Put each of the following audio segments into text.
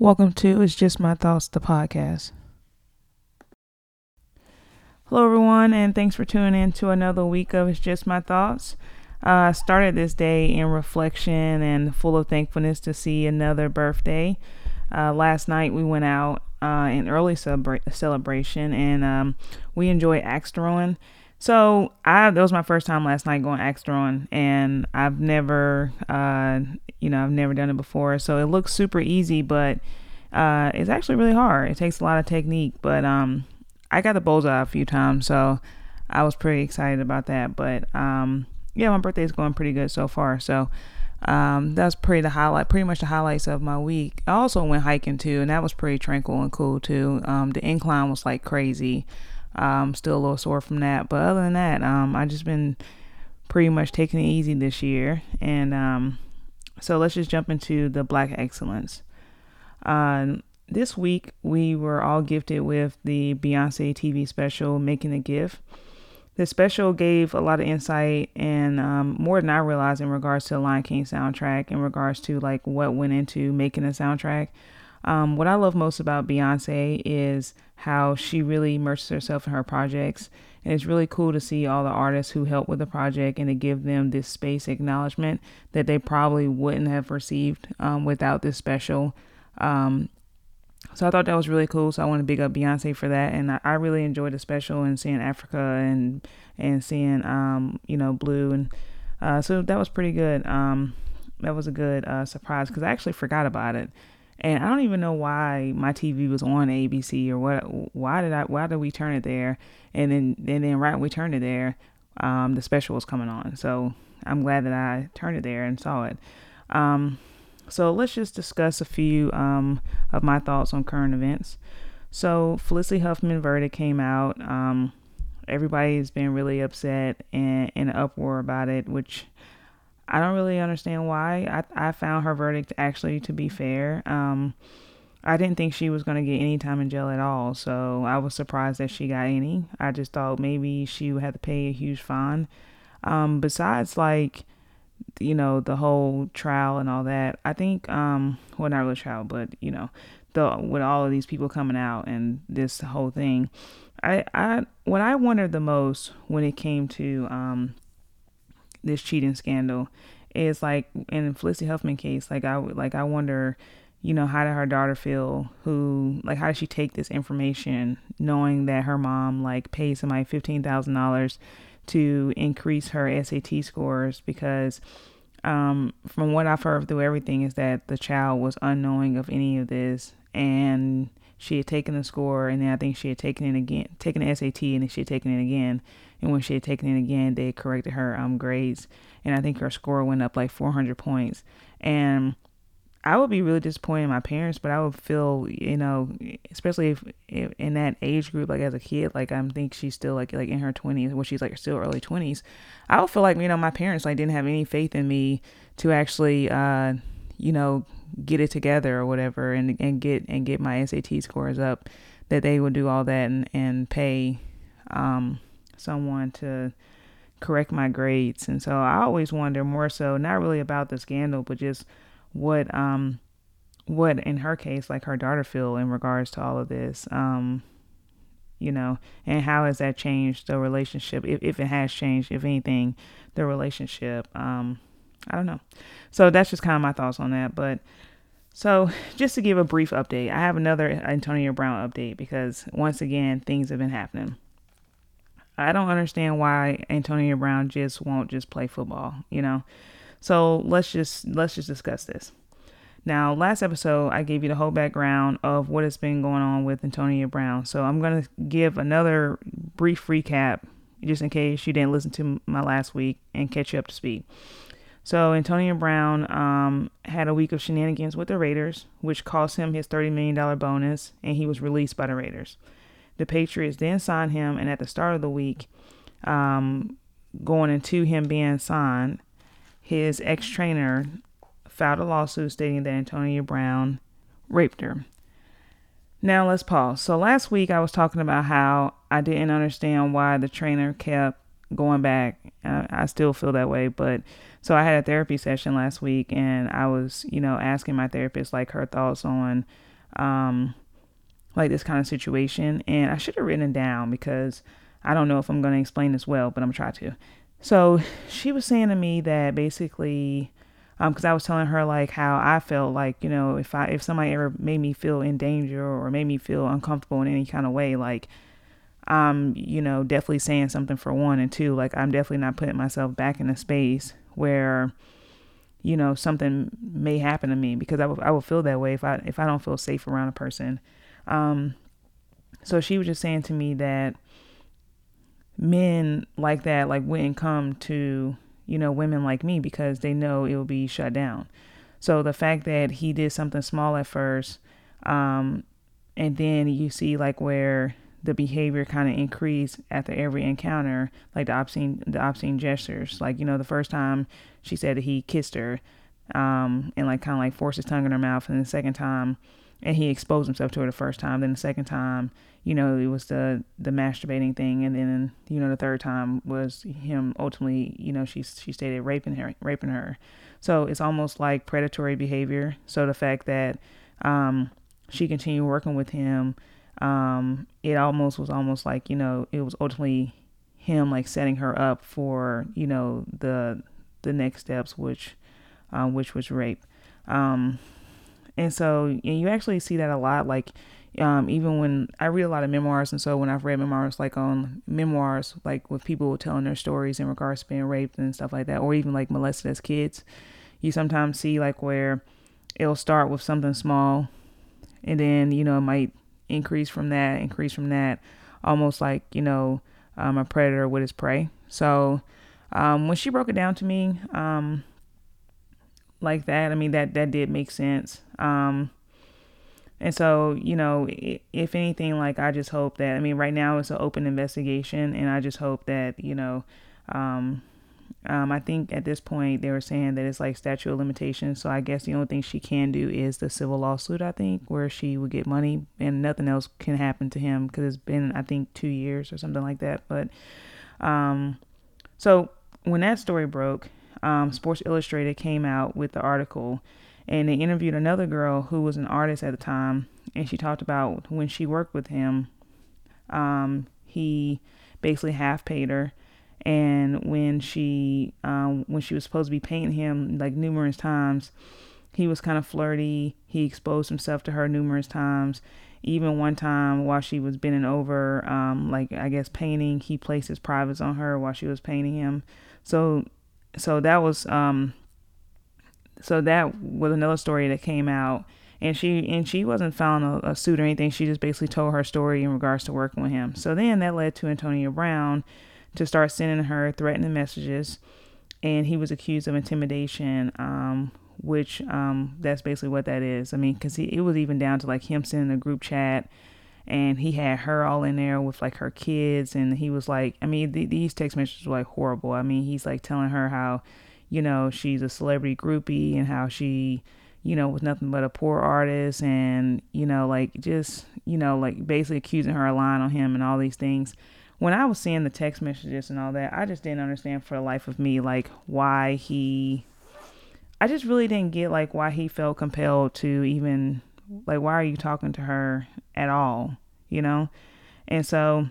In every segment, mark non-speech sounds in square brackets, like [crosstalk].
Welcome to It's Just My Thoughts, the podcast. Hello, everyone, and thanks for tuning in to another week of It's Just My Thoughts. Uh, I uh, started this day in reflection and full of thankfulness to see another birthday. Uh, last night we went out uh, in early celebra- celebration and um, we enjoyed axe throwing. So I that was my first time last night going axe throwing, and I've never, uh, you know, I've never done it before. So it looks super easy, but uh, it's actually really hard. It takes a lot of technique, but um, I got the bullseye a few times, so I was pretty excited about that. But um, yeah, my birthday is going pretty good so far. So um, that's pretty the highlight, pretty much the highlights of my week. I also went hiking too, and that was pretty tranquil and cool too. Um, the incline was like crazy. I'm still a little sore from that, but other than that, um, I just been pretty much taking it easy this year. And um, so let's just jump into the Black Excellence. Uh, this week we were all gifted with the Beyonce TV special, Making a Gift. The special gave a lot of insight and um, more than I realized in regards to the Lion King soundtrack, in regards to like what went into making a soundtrack. Um, what I love most about Beyonce is how she really immerses herself in her projects. And it's really cool to see all the artists who help with the project and to give them this space acknowledgement that they probably wouldn't have received um, without this special. Um, so I thought that was really cool. So I want to big up Beyonce for that. And I, I really enjoyed the special and seeing Africa and and seeing um, you know Blue and uh, so that was pretty good. Um, that was a good uh, surprise because I actually forgot about it and I don't even know why my TV was on ABC or what. Why did I? Why did we turn it there? And then, and then right when we turned it there, um, the special was coming on. So I'm glad that I turned it there and saw it. Um, so let's just discuss a few um, of my thoughts on current events. So Felicity Huffman verdict came out. Um, everybody's been really upset and in an uproar about it, which I don't really understand why. I, I found her verdict actually to be fair. Um, I didn't think she was going to get any time in jail at all, so I was surprised that she got any. I just thought maybe she would have to pay a huge fine. Um, besides, like, you know, the whole trial and all that, I think, um, well, not really trial, but, you know, the with all of these people coming out and this whole thing, I, I, what I wondered the most when it came to, um, this cheating scandal is like in Felicity Huffman case, like I like I wonder, you know, how did her daughter feel? Who like how did she take this information, knowing that her mom like paid somebody fifteen thousand dollars to increase her SAT scores because um, from what I've heard through everything is that the child was unknowing of any of this and she had taken the score and then I think she had taken it again, taken the SAT and then she had taken it again and when she had taken it again, they corrected her um, grades, and I think her score went up like 400 points. And I would be really disappointed in my parents, but I would feel, you know, especially if, if in that age group, like as a kid, like I think she's still like like in her 20s, well, she's like still early 20s. I would feel like you know my parents like didn't have any faith in me to actually, uh, you know, get it together or whatever, and and get and get my SAT scores up. That they would do all that and and pay, um, someone to correct my grades. And so I always wonder more so not really about the scandal, but just what um what in her case like her daughter feel in regards to all of this. Um you know, and how has that changed the relationship if if it has changed, if anything, the relationship. Um I don't know. So that's just kind of my thoughts on that, but so, just to give a brief update, I have another Antonio Brown update because once again, things have been happening. I don't understand why Antonio Brown just won't just play football, you know. So let's just let's just discuss this. Now, last episode I gave you the whole background of what has been going on with Antonio Brown. So I'm gonna give another brief recap just in case you didn't listen to my last week and catch you up to speed. So Antonio Brown um, had a week of shenanigans with the Raiders, which cost him his $30 million bonus, and he was released by the Raiders. The Patriots then signed him, and at the start of the week, um, going into him being signed, his ex trainer filed a lawsuit stating that Antonio Brown raped her. Now let's pause. So last week I was talking about how I didn't understand why the trainer kept going back, I, I still feel that way. But so I had a therapy session last week, and I was, you know, asking my therapist like her thoughts on, um, like this kind of situation, and I should have written it down because I don't know if I'm going to explain this well, but I'm gonna try to. So she was saying to me that basically, um, because I was telling her like how I felt like you know if I if somebody ever made me feel in danger or made me feel uncomfortable in any kind of way, like I'm you know definitely saying something for one and two, like I'm definitely not putting myself back in a space where you know something may happen to me because I will I will feel that way if I if I don't feel safe around a person. Um, so she was just saying to me that men like that like wouldn't come to you know women like me because they know it will be shut down. So the fact that he did something small at first um, and then you see like where the behavior kind of increased after every encounter like the obscene the obscene gestures. Like you know the first time she said that he kissed her um, and like kind of like forced his tongue in her mouth and the second time and he exposed himself to her the first time then the second time you know, it was the the masturbating thing, and then you know the third time was him ultimately, you know, she she stated raping her, raping her. So it's almost like predatory behavior. So the fact that um, she continued working with him, um, it almost was almost like you know it was ultimately him like setting her up for you know the the next steps, which um, which was rape. Um, and so and you actually see that a lot, like um, even when I read a lot of memoirs, and so when I've read memoirs like on memoirs, like with people telling their stories in regards to being raped and stuff like that, or even like molested as kids, you sometimes see like where it'll start with something small, and then you know it might increase from that, increase from that, almost like you know um, a predator with his prey. So um, when she broke it down to me um, like that, I mean that that did make sense. Um, and so, you know, if anything, like I just hope that, I mean, right now it's an open investigation, and I just hope that, you know, um, um, I think at this point they were saying that it's like statute of limitations. So I guess the only thing she can do is the civil lawsuit, I think, where she would get money and nothing else can happen to him because it's been, I think, two years or something like that. But um, so when that story broke, um, Sports Illustrated came out with the article and they interviewed another girl who was an artist at the time and she talked about when she worked with him um, he basically half paid her and when she um, when she was supposed to be paying him like numerous times he was kind of flirty he exposed himself to her numerous times. Even one time while she was bending over um, like i guess painting he placed his privates on her while she was painting him. So so that was um, so that was another story that came out. And she and she wasn't filing a, a, suit or anything. She just basically told her story in regards to working with him. So then that led to antonio brown to start sending her threatening messages. And he was accused of intimidation um, which um, that's basically what that is. I mean because he it was even down to like him sending a group chat and he had her all in there with like her kids and he was like i mean th- these text messages were like horrible i mean he's like telling her how you know, she's a celebrity groupie and how she, you know, was nothing but a poor artist and, you know, like just, you know, like basically accusing her of lying on him and all these things. When I was seeing the text messages and all that, I just didn't understand for the life of me, like, why he, I just really didn't get, like, why he felt compelled to even, like, why are you talking to her at all, you know? And so,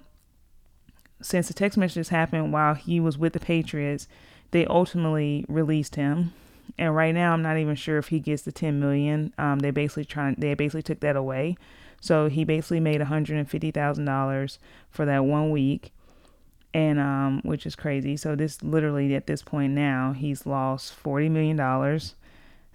since the text messages happened while he was with the Patriots, they ultimately released him. And right now i'm not even sure if he gets the 10 million. Um, they basically trying they basically took that away. So he basically made $150000 for that one week. And um, which is crazy. So this literally at this point now he's lost $40 million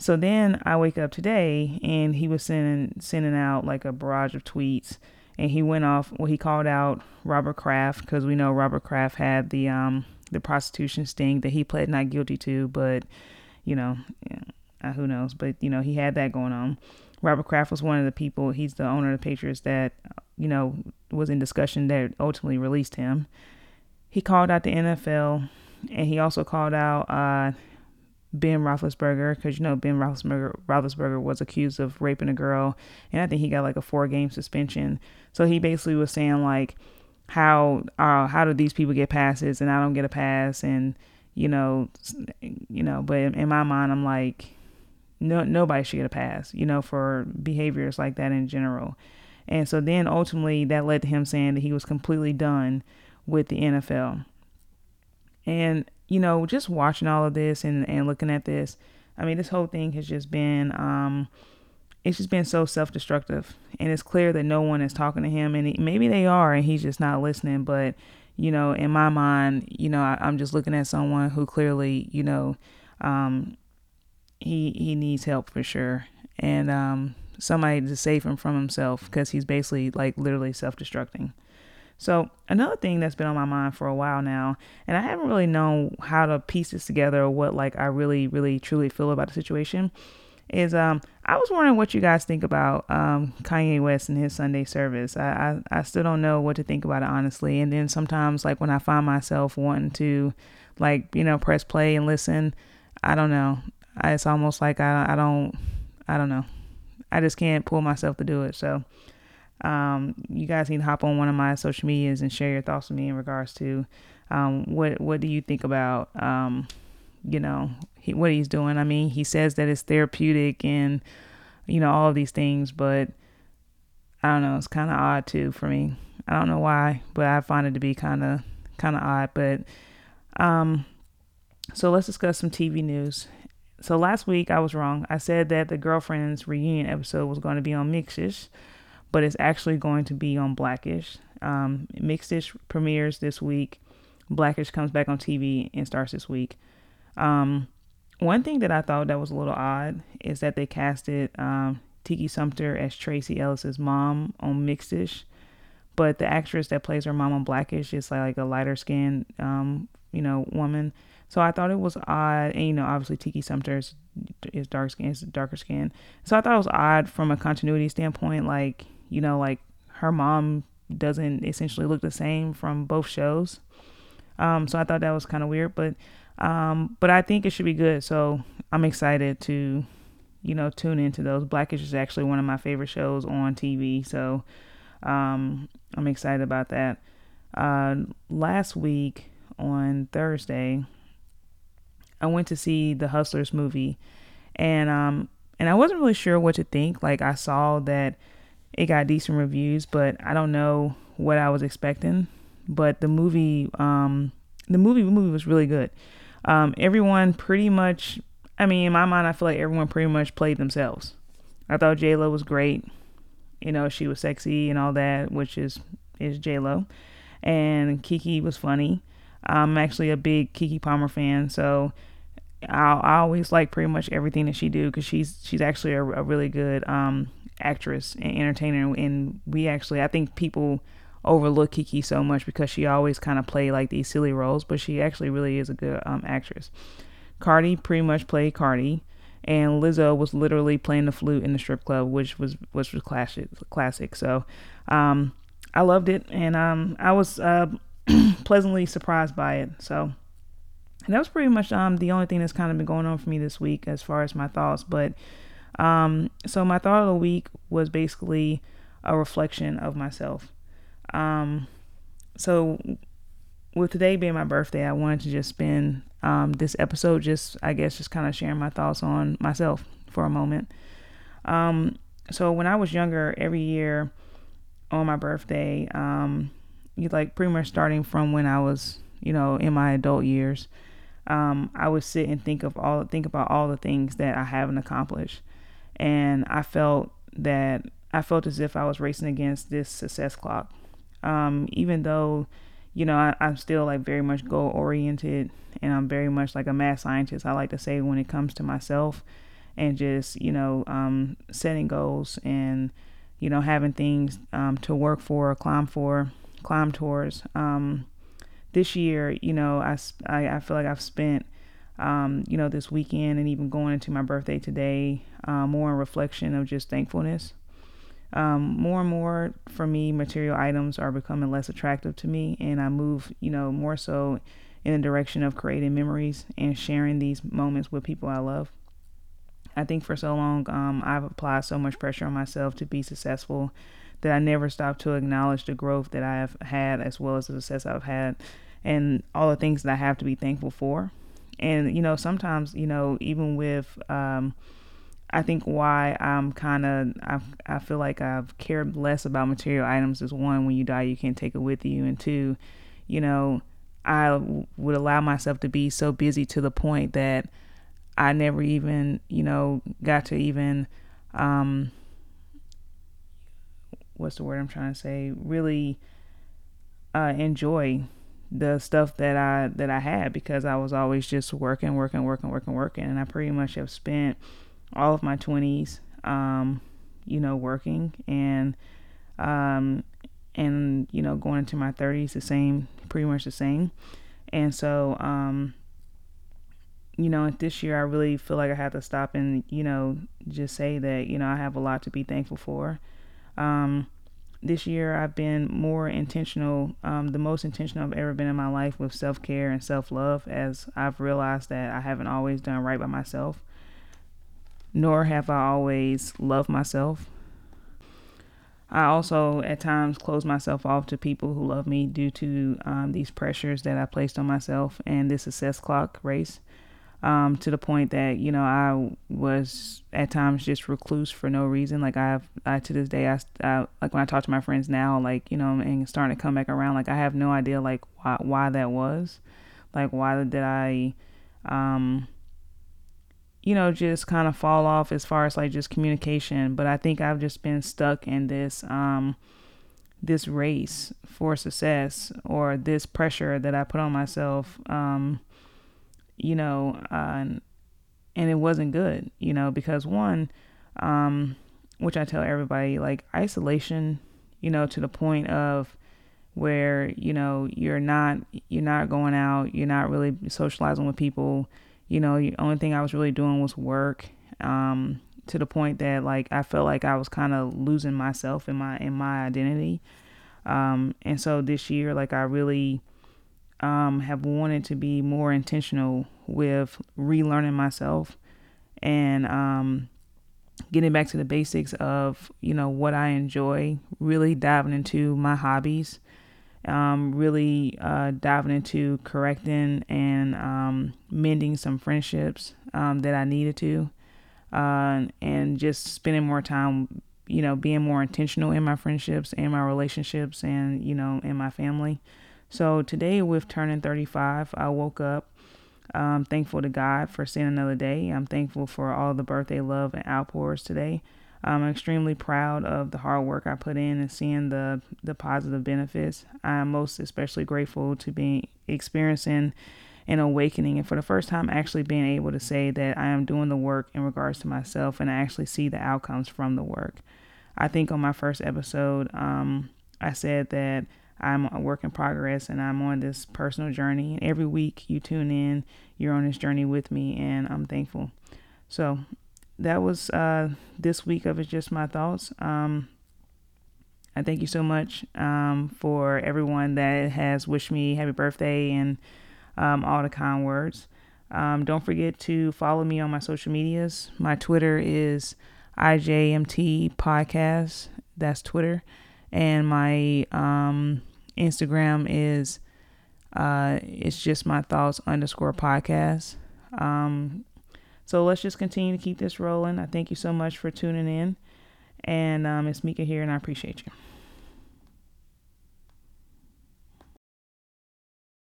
so then i wake up today and he was sending sending out like a barrage of tweets and he went off well he called out robert kraft because we know robert kraft had the um the prostitution sting that he pled not guilty to, but you know, yeah, who knows? But you know, he had that going on. Robert Kraft was one of the people. He's the owner of the Patriots that you know was in discussion that ultimately released him. He called out the NFL, and he also called out uh, Ben Roethlisberger because you know Ben Roethlisberger, Roethlisberger was accused of raping a girl, and I think he got like a four game suspension. So he basically was saying like how uh, how do these people get passes and I don't get a pass? And you know you know but in, in my mind I'm like no nobody should get a pass you know for behaviors like that in general. And so then ultimately that led to him saying that he was completely done with the NFL and you know just watching all of this and and looking at this I mean this whole thing has just been um it's just been so self-destructive. And it's clear that no one is talking to him and maybe they are and he's just not listening. But you know in my mind you know I, am just looking at someone who clearly you know um, he he needs help for sure. And um, somebody to save him from himself because he's basically like literally self-destructing so another thing that's been on my mind for a while now and i haven't really known how to piece this together or what like i really really truly feel about the situation is um I was wondering what you guys think about um Kanye West and his Sunday service. I, I I still don't know what to think about it honestly. And then sometimes like when I find myself wanting to like you know press play and listen, I don't know. I, it's almost like I I don't I don't know. I just can't pull myself to do it. So um, you guys need to hop on one of my social medias and share your thoughts with me in regards to um, what what do you think about um, you know he, what he's doing. I mean, he says that it's therapeutic and you know all of these things, but I don't know. It's kind of odd too for me. I don't know why, but I find it to be kind of kind of odd. But um, so let's discuss some TV news. So last week I was wrong. I said that the girlfriends reunion episode was going to be on Mixish, but it's actually going to be on Blackish. Um, Mixish premieres this week. Blackish comes back on TV and starts this week. Um, one thing that I thought that was a little odd is that they casted um, Tika Sumpter as Tracee Ellis's mom on Mixish, but the actress that plays her mom on Blackish is like, like a lighter skinned, um, you know, woman. So I thought it was odd, and you know, obviously Tika Sumpter is, is dark skin, is darker skin. So I thought it was odd from a continuity standpoint, like you know, like her mom doesn't essentially look the same from both shows. Um, so I thought that was kind of weird, but um, but I think it should be good. So I'm excited to, you know, tune into those. Blackish is actually one of my favorite shows on TV. So um, I'm excited about that. Uh, last week on Thursday, I went to see the Hustlers movie, and um, and I wasn't really sure what to think. Like I saw that it got decent reviews, but I don't know what I was expecting. But the movie, um, the movie the movie was really good. Um, everyone pretty much, I mean, in my mind, I feel like everyone pretty much played themselves. I thought J Lo was great. You know, she was sexy and all that, which is is J Lo, and Keke was funny. I'm actually a big Keke Palmer fan, so I, I always like pretty much everything that she do because she's she's actually a, a really good um, actress and entertainer. And we actually, I think people overlook Keke so much because she always kind of play like these silly roles, but she actually really is a good um, actress. Cardi pretty much played Cardi, and Lizzo was literally playing the flute in the strip club, which was which was classic. Classic. So, um, I loved it, and um, I was uh, [clears throat] pleasantly surprised by it. So, that was pretty much um the only thing that's kind of been going on for me this week as far as my thoughts. But um, so my thought of the week was basically a reflection of myself. Um, so with today being my birthday, I wanted to just spend um, this episode just, I guess, just kind of sharing my thoughts on myself for a moment. Um, so when I was younger, every year on my birthday, um, you like pretty much starting from when I was, you know, in my adult years, um, I would sit and think of all, think about all the things that I haven't accomplished, and I felt that I felt as if I was racing against this success clock um, even though, you know, I, I'm still like very much goal oriented and I'm very much like a math scientist. I like to say when it comes to myself and just, you know, um, setting goals and, you know, having things um, to work for, climb for, climb towards. Um, this year, you know, I, I, I feel like I've spent, um, you know, this weekend and even going into my birthday today, uh, more in reflection of just thankfulness um, more and more for me, material items are becoming less attractive to me, and I move, you know, more so in the direction of creating memories and sharing these moments with people I love. I think for so long, um, I've applied so much pressure on myself to be successful that I never stop to acknowledge the growth that I have had as well as the success I've had and all the things that I have to be thankful for. And, you know, sometimes, you know, even with, um, I think why I'm kind of, I, I feel like I've cared less about material items is one, when you die, you can't take it with you. And two, you know, I w- would allow myself to be so busy to the point that I never even, you know, got to even, um, what's the word I'm trying to say? Really uh, enjoy the stuff that I that I had because I was always just working, working, working, working, working, and I pretty much have spent all of my twenties, um, you know, working and um, and you know going into my thirties the same, pretty much the same, and so um, you know, this year I really feel like I have to stop and you know just say that you know I have a lot to be thankful for. Um, this year I've been more intentional, um, the most intentional I've ever been in my life with self care and self love, as I've realized that I haven't always done right by myself, nor have I always loved myself. I also at times close myself off to people who love me due to um, these pressures that I placed on myself and this success clock race um, to the point that you know I was at times just recluse for no reason. Like I've I, to this day I, I like when I talk to my friends now, like you know, and starting to come back around, like I have no idea like why why that was, like why did I, um, you know, just kind of fall off as far as like just communication. But I think I've just been stuck in this um this race for success or this pressure that I put on myself um you know, uh, and it wasn't good, you know, because one, um, which I tell everybody, like isolation, you know, to the point of where you know you're not you're not going out, you're not really socializing with people. You know, the only thing I was really doing was work. Um, to the point that like I felt like I was kind of losing myself in my in my identity. Um, and so this year, like I really um, have wanted to be more intentional with relearning myself and um, getting back to the basics of you know what I enjoy. Really diving into my hobbies. Um, really uh, diving into correcting and um, mending some friendships um, that I needed to, uh, and just spending more time, you know, being more intentional in my friendships and my relationships, and you know, in my family. So today, with turning 35, I woke up. I'm thankful to God for seeing another day. I'm thankful for all the birthday love and outpours today. I'm extremely proud of the hard work I put in and seeing the the positive benefits. I'm most especially grateful to be experiencing an awakening and for the first time actually being able to say that I am doing the work in regards to myself and I actually see the outcomes from the work. I think on my first episode, um, I said that I'm a work in progress and I'm on this personal journey. And every week you tune in, you're on this journey with me, and I'm thankful. So that was uh, this week of It's Just My Thoughts. Um, I thank you so much um, for everyone that has wished me happy birthday and um, all the kind words. Um, don't forget to follow me on my social medias. My Twitter is IJMT Podcast. That's Twitter. And my um, Instagram is uh, it's just my thoughts underscore podcast. Um, so let's just continue to keep this rolling. I thank you so much for tuning in. And um, it's Mika here, and I appreciate you.